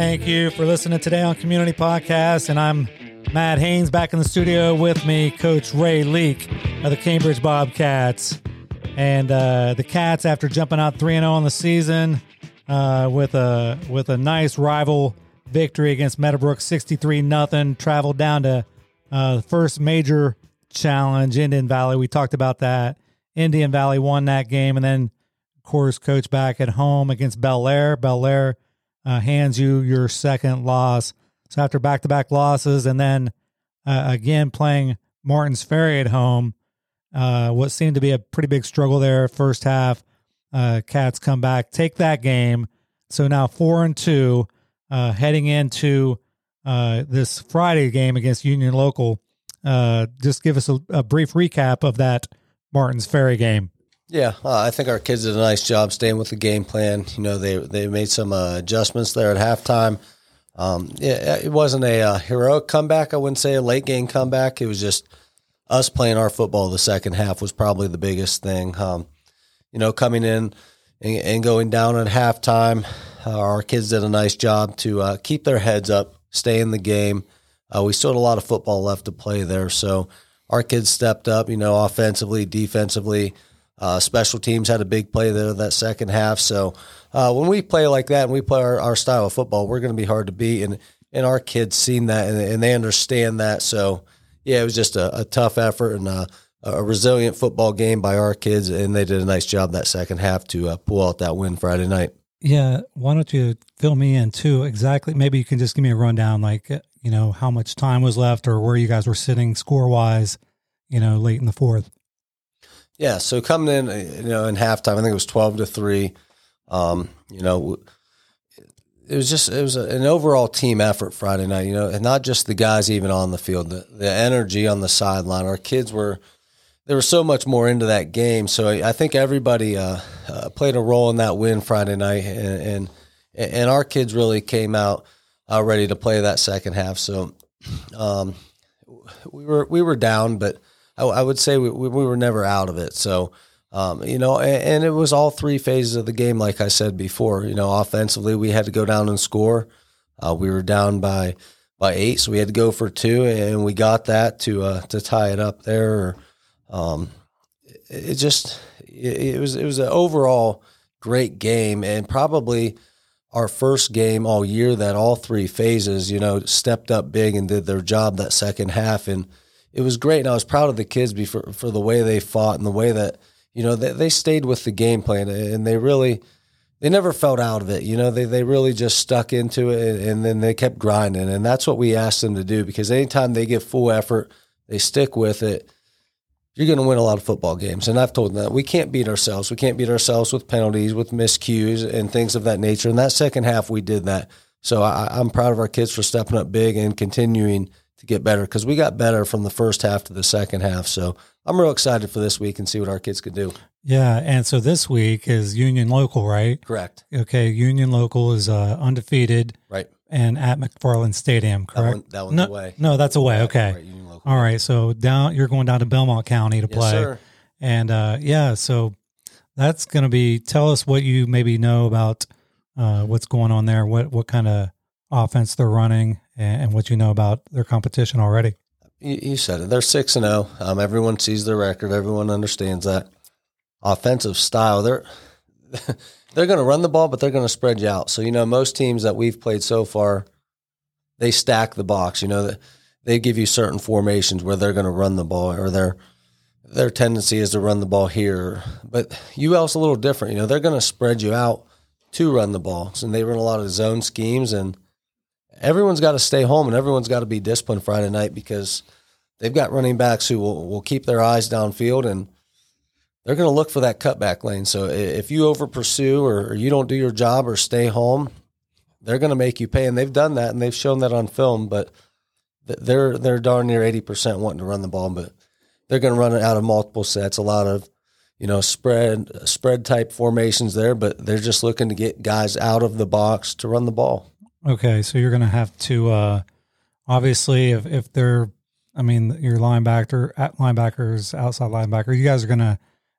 Thank you for listening today on Community Podcast. And I'm Matt Haynes back in the studio with me, Coach Ray Leek of the Cambridge Bobcats. And uh, the Cats, after jumping out 3 0 on the season uh, with, a, with a nice rival victory against Meadowbrook 63 0, traveled down to uh, the first major challenge, Indian Valley. We talked about that. Indian Valley won that game. And then, of course, coach back at home against Bellaire. Bel Air uh, hands you your second loss. So after back to back losses and then uh, again playing Martins Ferry at home, uh, what seemed to be a pretty big struggle there first half, uh, Cats come back, take that game. So now four and two, uh, heading into uh, this Friday game against Union Local. just give us a, a brief recap of that Martins Ferry game. Yeah, uh, I think our kids did a nice job staying with the game plan. You know, they they made some uh, adjustments there at halftime. Um, yeah, it wasn't a uh, heroic comeback. I wouldn't say a late game comeback. It was just us playing our football. The second half was probably the biggest thing. Um, you know, coming in and, and, going down at halftime, uh, our kids did a nice job to uh, keep their heads up, stay in the game. Uh, we still had a lot of football left to play there, so our kids stepped up. You know, offensively, defensively. Uh, special teams had a big play there that second half. So uh, when we play like that and we play our, our style of football, we're going to be hard to beat. And and our kids seen that and, and they understand that. So yeah, it was just a, a tough effort and a, a, resilient football game by our kids, and they did a nice job that second half to uh, pull out that win Friday night. Yeah, why don't you fill me in too? Exactly. Maybe you can just give me a rundown, like uh, you know how much time was left or where you guys were sitting score wise, you know, late in the fourth. Yeah, so coming in, you know, in halftime, I think it was twelve to three. Um, you know, it was just it was an overall team effort Friday night. You know, and not just the guys even on the field, the, the energy on the sideline. Our kids were they were so much more into that game. So I, I think everybody uh, uh, played a role in that win Friday night, and and, and our kids really came out uh, ready to play that second half. So um, we were we were down, but I, I would say we, we were never out of it. So, um, you know, and, and, it was all three phases of the game, like I said before. You know, offensively, we had to go down and score. Uh, we were down by by eight, so we had to go for two, and we got that to uh, to tie it up there. Um, it, just it, it was it was an overall great game, and probably our first game all year that all three phases, you know, stepped up big and did their job that second half and it was great, and I was proud of the kids for for the way they fought and the way that you know they, they stayed with the game plan, and they really they never felt out of it. You know, they they really just stuck into it, and then they kept grinding, and that's what we asked them to do. Because anytime they give full effort, they stick with it. You're going to win a lot of football games, and I've told them that we can't beat ourselves. We can't beat ourselves with penalties, with miscues, and things of that nature. And that second half, we did that. So I, I'm proud of our kids for stepping up big and continuing to get better because we got better from the first half to the second half. So I'm real excited for this week and see what our kids can do. Yeah, and so this week is Union Local, right? Correct. Okay, Union Local is uh, undefeated, right? And at McFarland Stadium, correct? That, one, that one's no, away. No, that's away. Okay. Right. All right, so down you're going down to Belmont County to yes, play, sir. and uh, yeah, so that's going to be. Tell us what you maybe know about uh, what's going on there. What what kind of offense they're running and, and what you know about their competition already. You, said it. They're six and zero. Oh. Um, everyone sees their record. Everyone understands that offensive style. They're they're going to run the ball, but they're going to spread you out. So you know, most teams that we've played so far, they stack the box. You know, they give you certain formations where they're going to run the ball, or their their tendency is to run the ball here. But UL's a little different. You know, they're going to spread you out to run the ball, and they run a lot of zone schemes and everyone's got to stay home and everyone's got to be disciplined Friday night because they've got running backs who will, will keep their eyes downfield and they're going to look for that cutback lane. So if you over pursue or, you don't do your job or stay home, they're going to make you pay. And they've done that and they've shown that on film, but they're, they're darn near 80% wanting to run the ball, but they're going to run it out of multiple sets, a lot of, you know, spread, spread type formations there, but they're just looking to get guys out of the box to run the ball. Okay, so you're going to have to uh, obviously if if they're, I mean, your linebacker, at linebackers, outside linebacker, you guys are going to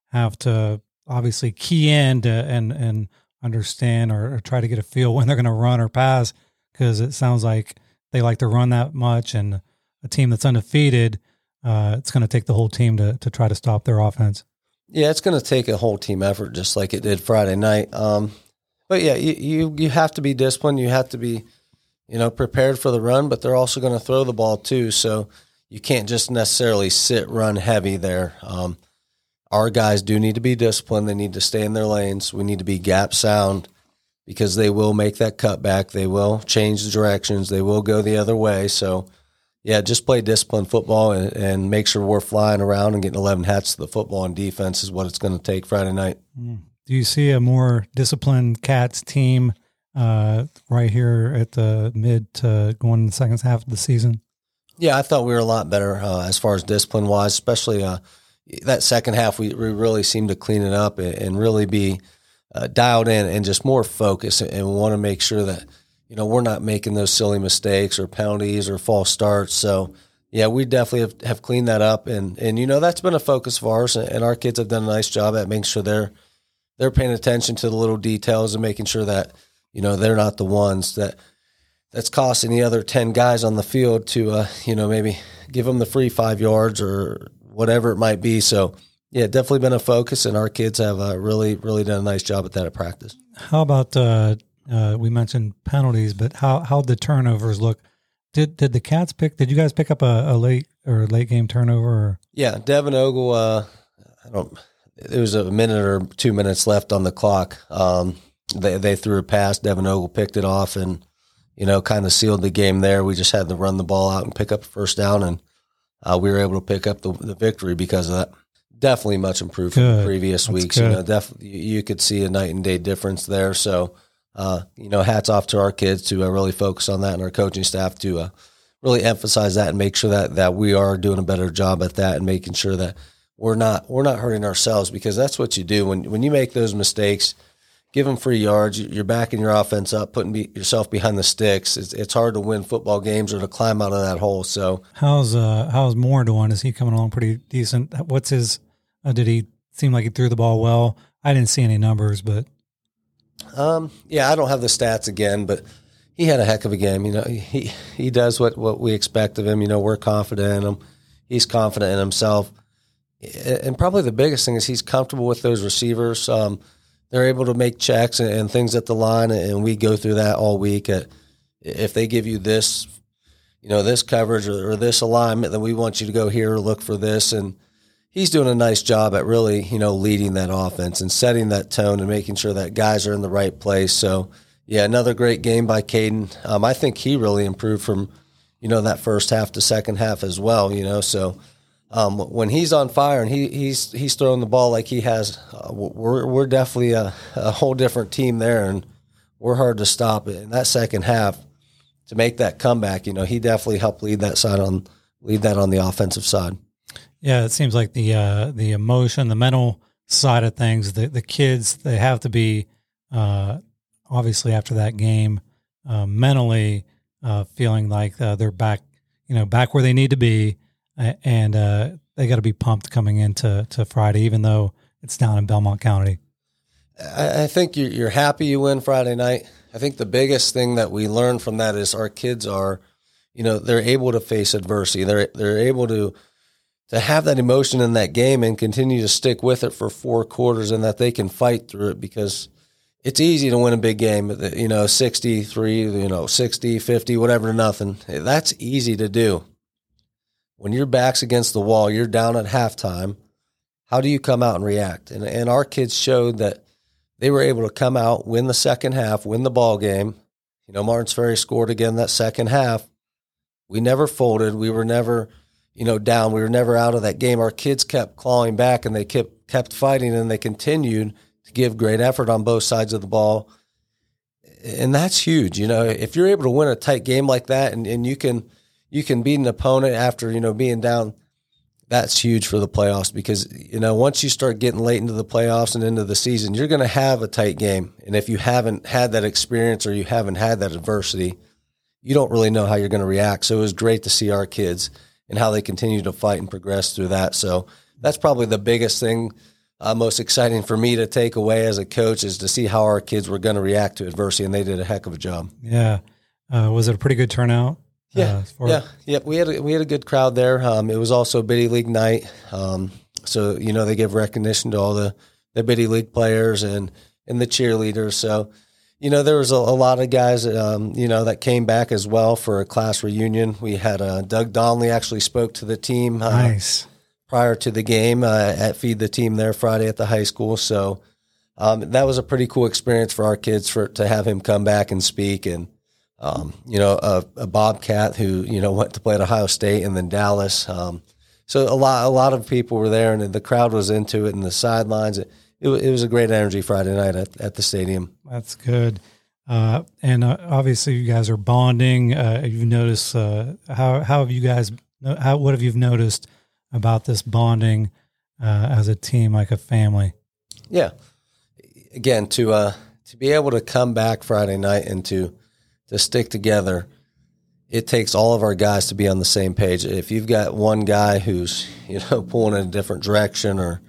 have to obviously key in to, and and understand or, or, try to get a feel when they're going to run or pass because it sounds like they like to run that much, and a team that's undefeated, uh, it's going to take the whole team to to try to stop their offense. Yeah, it's going to take a whole team effort, just like it did Friday night. Um, but yeah, you, you you have to be disciplined. You have to be, you know, prepared for the run. But they're also going to throw the ball too, so you can't just necessarily sit run heavy there. Um, our guys do need to be disciplined. They need to stay in their lanes. We need to be gap sound because they will make that cutback. They will change the directions. They will go the other way. So, yeah, just play disciplined football and, and make sure we're flying around and getting 11 hats to the football and defense is what it's going to take Friday night. Mm. Do you see a more disciplined Cats team uh, right here at the mid to going in the second half of the season? Yeah, I thought we were a lot better uh, as far as discipline wise, especially uh, that second half. We, we really seemed to clean it up and, and really be uh, dialed in and just more focused and, and want to make sure that you know we're not making those silly mistakes or penalties or false starts. So yeah, we definitely have, have cleaned that up and and you know that's been a focus of ours and our kids have done a nice job at making sure they're they're paying attention to the little details and making sure that you know they're not the ones that that's costing the other 10 guys on the field to uh, you know maybe give them the free 5 yards or whatever it might be so yeah, definitely been a focus, and our kids have uh, really, really done a nice job at that at practice. How about uh, uh, we mentioned penalties, but how how the turnovers look? Did did the Cats pick? Did you guys pick up a, a late or late game turnover? Or? Yeah, Devin Ogle. Uh, I don't. It was a minute or two minutes left on the clock. Um, they they threw a pass. Devin Ogle picked it off, and you know, kind of sealed the game there. We just had to run the ball out and pick up first down, and uh, we were able to pick up the, the victory because of that definitely much improved good. from the previous That's weeks. Good. You know, definitely you could see a night and day difference there. So, uh, you know, hats off to our kids to uh, really focus on that and our coaching staff to uh, really emphasize that and make sure that that we are doing a better job at that and making sure that we're not we're not hurting ourselves because that's what you do when when you make those mistakes. Give them free yards. You're backing your offense up, putting be, yourself behind the sticks. It's, it's hard to win football games or to climb out of that hole. So, how's uh how's Moore doing? Is he coming along pretty decent? What's his uh, did he seem like he threw the ball well? I didn't see any numbers, but um, yeah, I don't have the stats again, but he had a heck of a game. You know, he he does what what we expect of him. You know, we're confident in him. He's confident in himself, and probably the biggest thing is he's comfortable with those receivers. Um, they're able to make checks and, and, things at the line, and we go through that all week. At, if they give you this, you know, this coverage or, or this alignment, then we want you to go here, look for this, and he's doing a nice job at really, you know, leading that offense and setting that tone and making sure that guys are in the right place. So, yeah, another great game by Caden. Um, I think he really improved from, you know, that first half to second half as well. You know, so um, when he's on fire and he, he's he's throwing the ball like he has, uh, we're we're definitely a, a whole different team there, and we're hard to stop. In that second half, to make that comeback, you know, he definitely helped lead that side on lead that on the offensive side. Yeah, it seems like the uh, the emotion, the mental side of things, the the kids they have to be uh, obviously after that game uh, mentally uh, feeling like uh, they're back, you know, back where they need to be, and uh, they got to be pumped coming into to Friday, even though it's down in Belmont County. I, I think you're, you're happy you win Friday night. I think the biggest thing that we learn from that is our kids are, you know, they're able to face adversity. They're they're able to to have that emotion in that game and continue to stick with it for four quarters and that they can fight through it because it's easy to win a big game, you know, 63, you know, 60, 50, whatever nothing. That's easy to do. When your back's against the wall, you're down at halftime. How do you come out and react? And, and our kids showed that they were able to come out, win the second half, win the ball game. You know, Martins Ferry scored again that second half. We never folded. We were never – you know, down. We were never out of that game. Our kids kept clawing back and they kept kept fighting and they continued to give great effort on both sides of the ball. And that's huge. You know, if you're able to win a tight game like that and, and you can you can beat an opponent after, you know, being down, that's huge for the playoffs because, you know, once you start getting late into the playoffs and into the season, you're gonna have a tight game. And if you haven't had that experience or you haven't had that adversity, you don't really know how you're gonna react. So it was great to see our kids and how they continue to fight and progress through that. So that's probably the biggest thing, uh, most exciting for me to take away as a coach is to see how our kids were going to react to adversity, and they did a heck of a job. Yeah. Uh, was it a pretty good turnout? Yeah, uh, yeah, yeah. We had a, we had a good crowd there. Um, it was also Biddy League night, um, so you know they give recognition to all the the Biddy League players and and the cheerleaders. So you know there was a, a lot of guys um, you know that came back as well for a class reunion. We had uh, Doug Donnelly actually spoke to the team. Uh, nice. Prior to the game uh, at Feed the Team there Friday at the high school, so um, that was a pretty cool experience for our kids for to have him come back and speak and um, you know, a, a, Bobcat who you know went to play at Ohio State and then Dallas. Um, so a lot, a lot of people were there, and the crowd was into it, and the sidelines. It, it, it was a great energy Friday night at, at the stadium. That's good. Uh, and uh, obviously, you guys are bonding. Uh, you've noticed uh, how how have you guys how what have you noticed about this bonding uh, as a team, like a family? Yeah. Again, to uh, to be able to come back Friday night and to to stick together, it takes all of our guys to be on the same page. If you've got one guy who's you know pulling in a different direction, or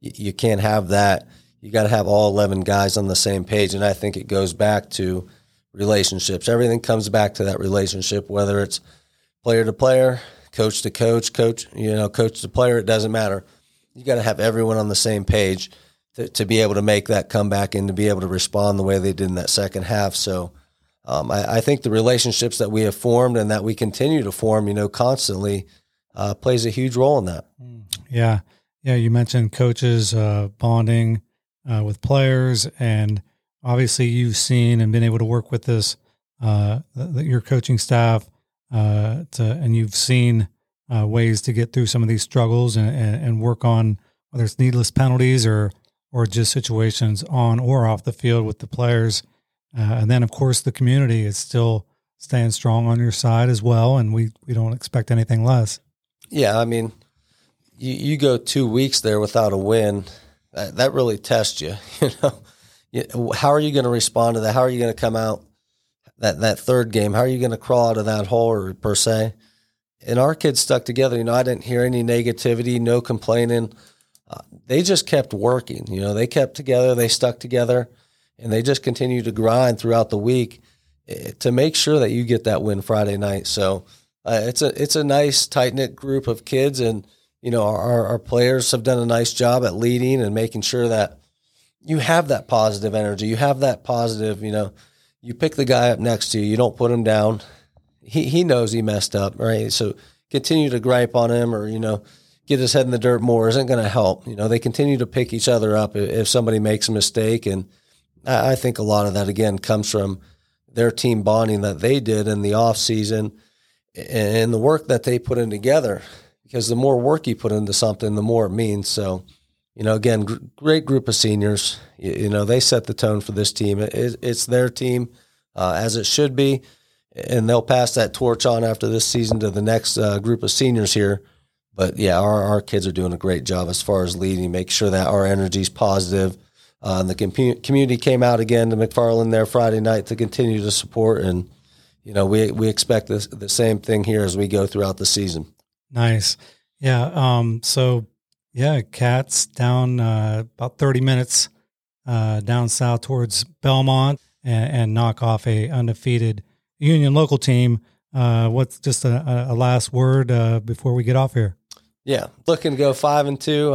you, can't have that, you got to have all eleven guys on the same page. And I think it goes back to relationships. Everything comes back to that relationship, whether it's player to player, coach to coach, coach you know coach to player. It doesn't matter. You got to have everyone on the same page to, to be able to make that comeback and to be able to respond the way they did in that second half. So um, I, I, think the relationships that we have formed and that we continue to form, you know, constantly uh, plays a huge role in that. Mm. Yeah. Yeah. You mentioned coaches uh, bonding uh, with players, and obviously you've seen and been able to work with this, uh, your coaching staff, uh, to, and you've seen uh, ways to get through some of these struggles and, and, and work on whether it's needless penalties or, or just situations on or off the field with the players. Uh, and then, of course, the community is still staying strong on your side as well, and we we don't expect anything less. Yeah, I mean, you, you go two weeks there without a win, that, that really tests you. You know, how are you going to respond to that? How are you going to come out that that third game? How are you going to crawl out of that hole, or per se? And our kids stuck together. You know, I didn't hear any negativity, no complaining. Uh, they just kept working. You know, they kept together. They stuck together and they just continue to grind throughout the week eh, to make sure that you get that win Friday night. So uh, it's a it's a nice tight knit group of kids, and you know our our players have done a nice job at leading and making sure that you have that positive energy, you have that positive. You know, you pick the guy up next to you, you don't put him down. He he knows he messed up, right? So continue to gripe on him, or you know get his head in the dirt more isn't going to help. You know, they continue to pick each other up if somebody makes a mistake and I think a lot of that again comes from their team bonding that they did in the off season and the work that they put in together. Because the more work you put into something, the more it means. So, you know, again, gr- great group of seniors. You, you, know, they set the tone for this team. It, it's their team, uh, as it should be, and they'll pass that torch on after this season to the next uh, group of seniors here. But yeah, our, our kids are doing a great job as far as leading, make sure that our energy is positive uh, the com- community came out again to McFarland there Friday night to continue to support, and you know we we expect this, the same thing here as we go throughout the season. Nice, yeah. Um, so yeah, Cats down uh, about thirty minutes uh, down south towards Belmont and, and, knock off a undefeated Union local team. Uh, what's just a, a last word uh, before we get off here? Yeah, looking to go five and two.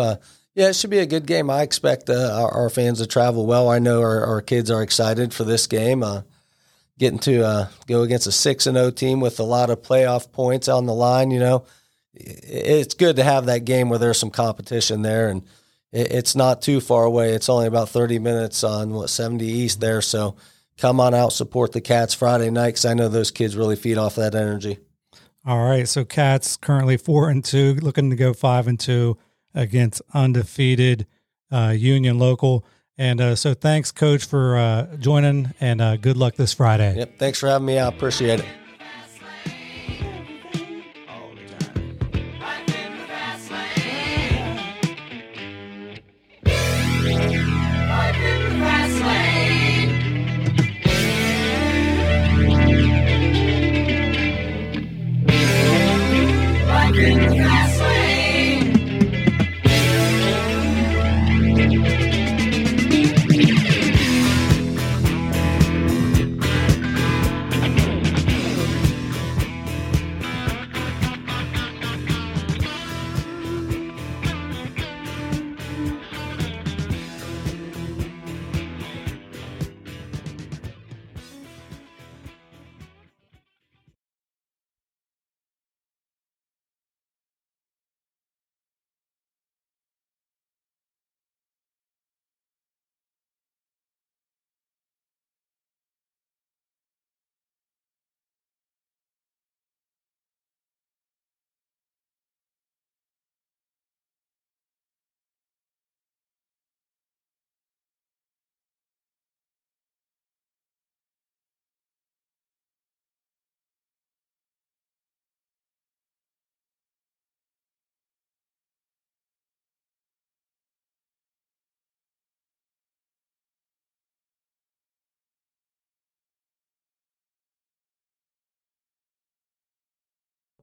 Yeah, it should be a good game. I expect uh, our, our, fans to travel well. I know our, our kids are excited for this game. Uh, getting to uh, go against a six and O team with a lot of playoff points on the line. You know, it's good to have that game where there's some competition there, and it's not too far away. It's only about thirty minutes on what seventy east there. So come on out, support the Cats Friday night because I know those kids really feed off that energy. All right, so Cats currently four and two, looking to go five and two against undefeated uh, Union local. And uh, so thanks, Coach, for uh, joining, and uh, good luck this Friday. Yep. Thanks for having me. I appreciate it.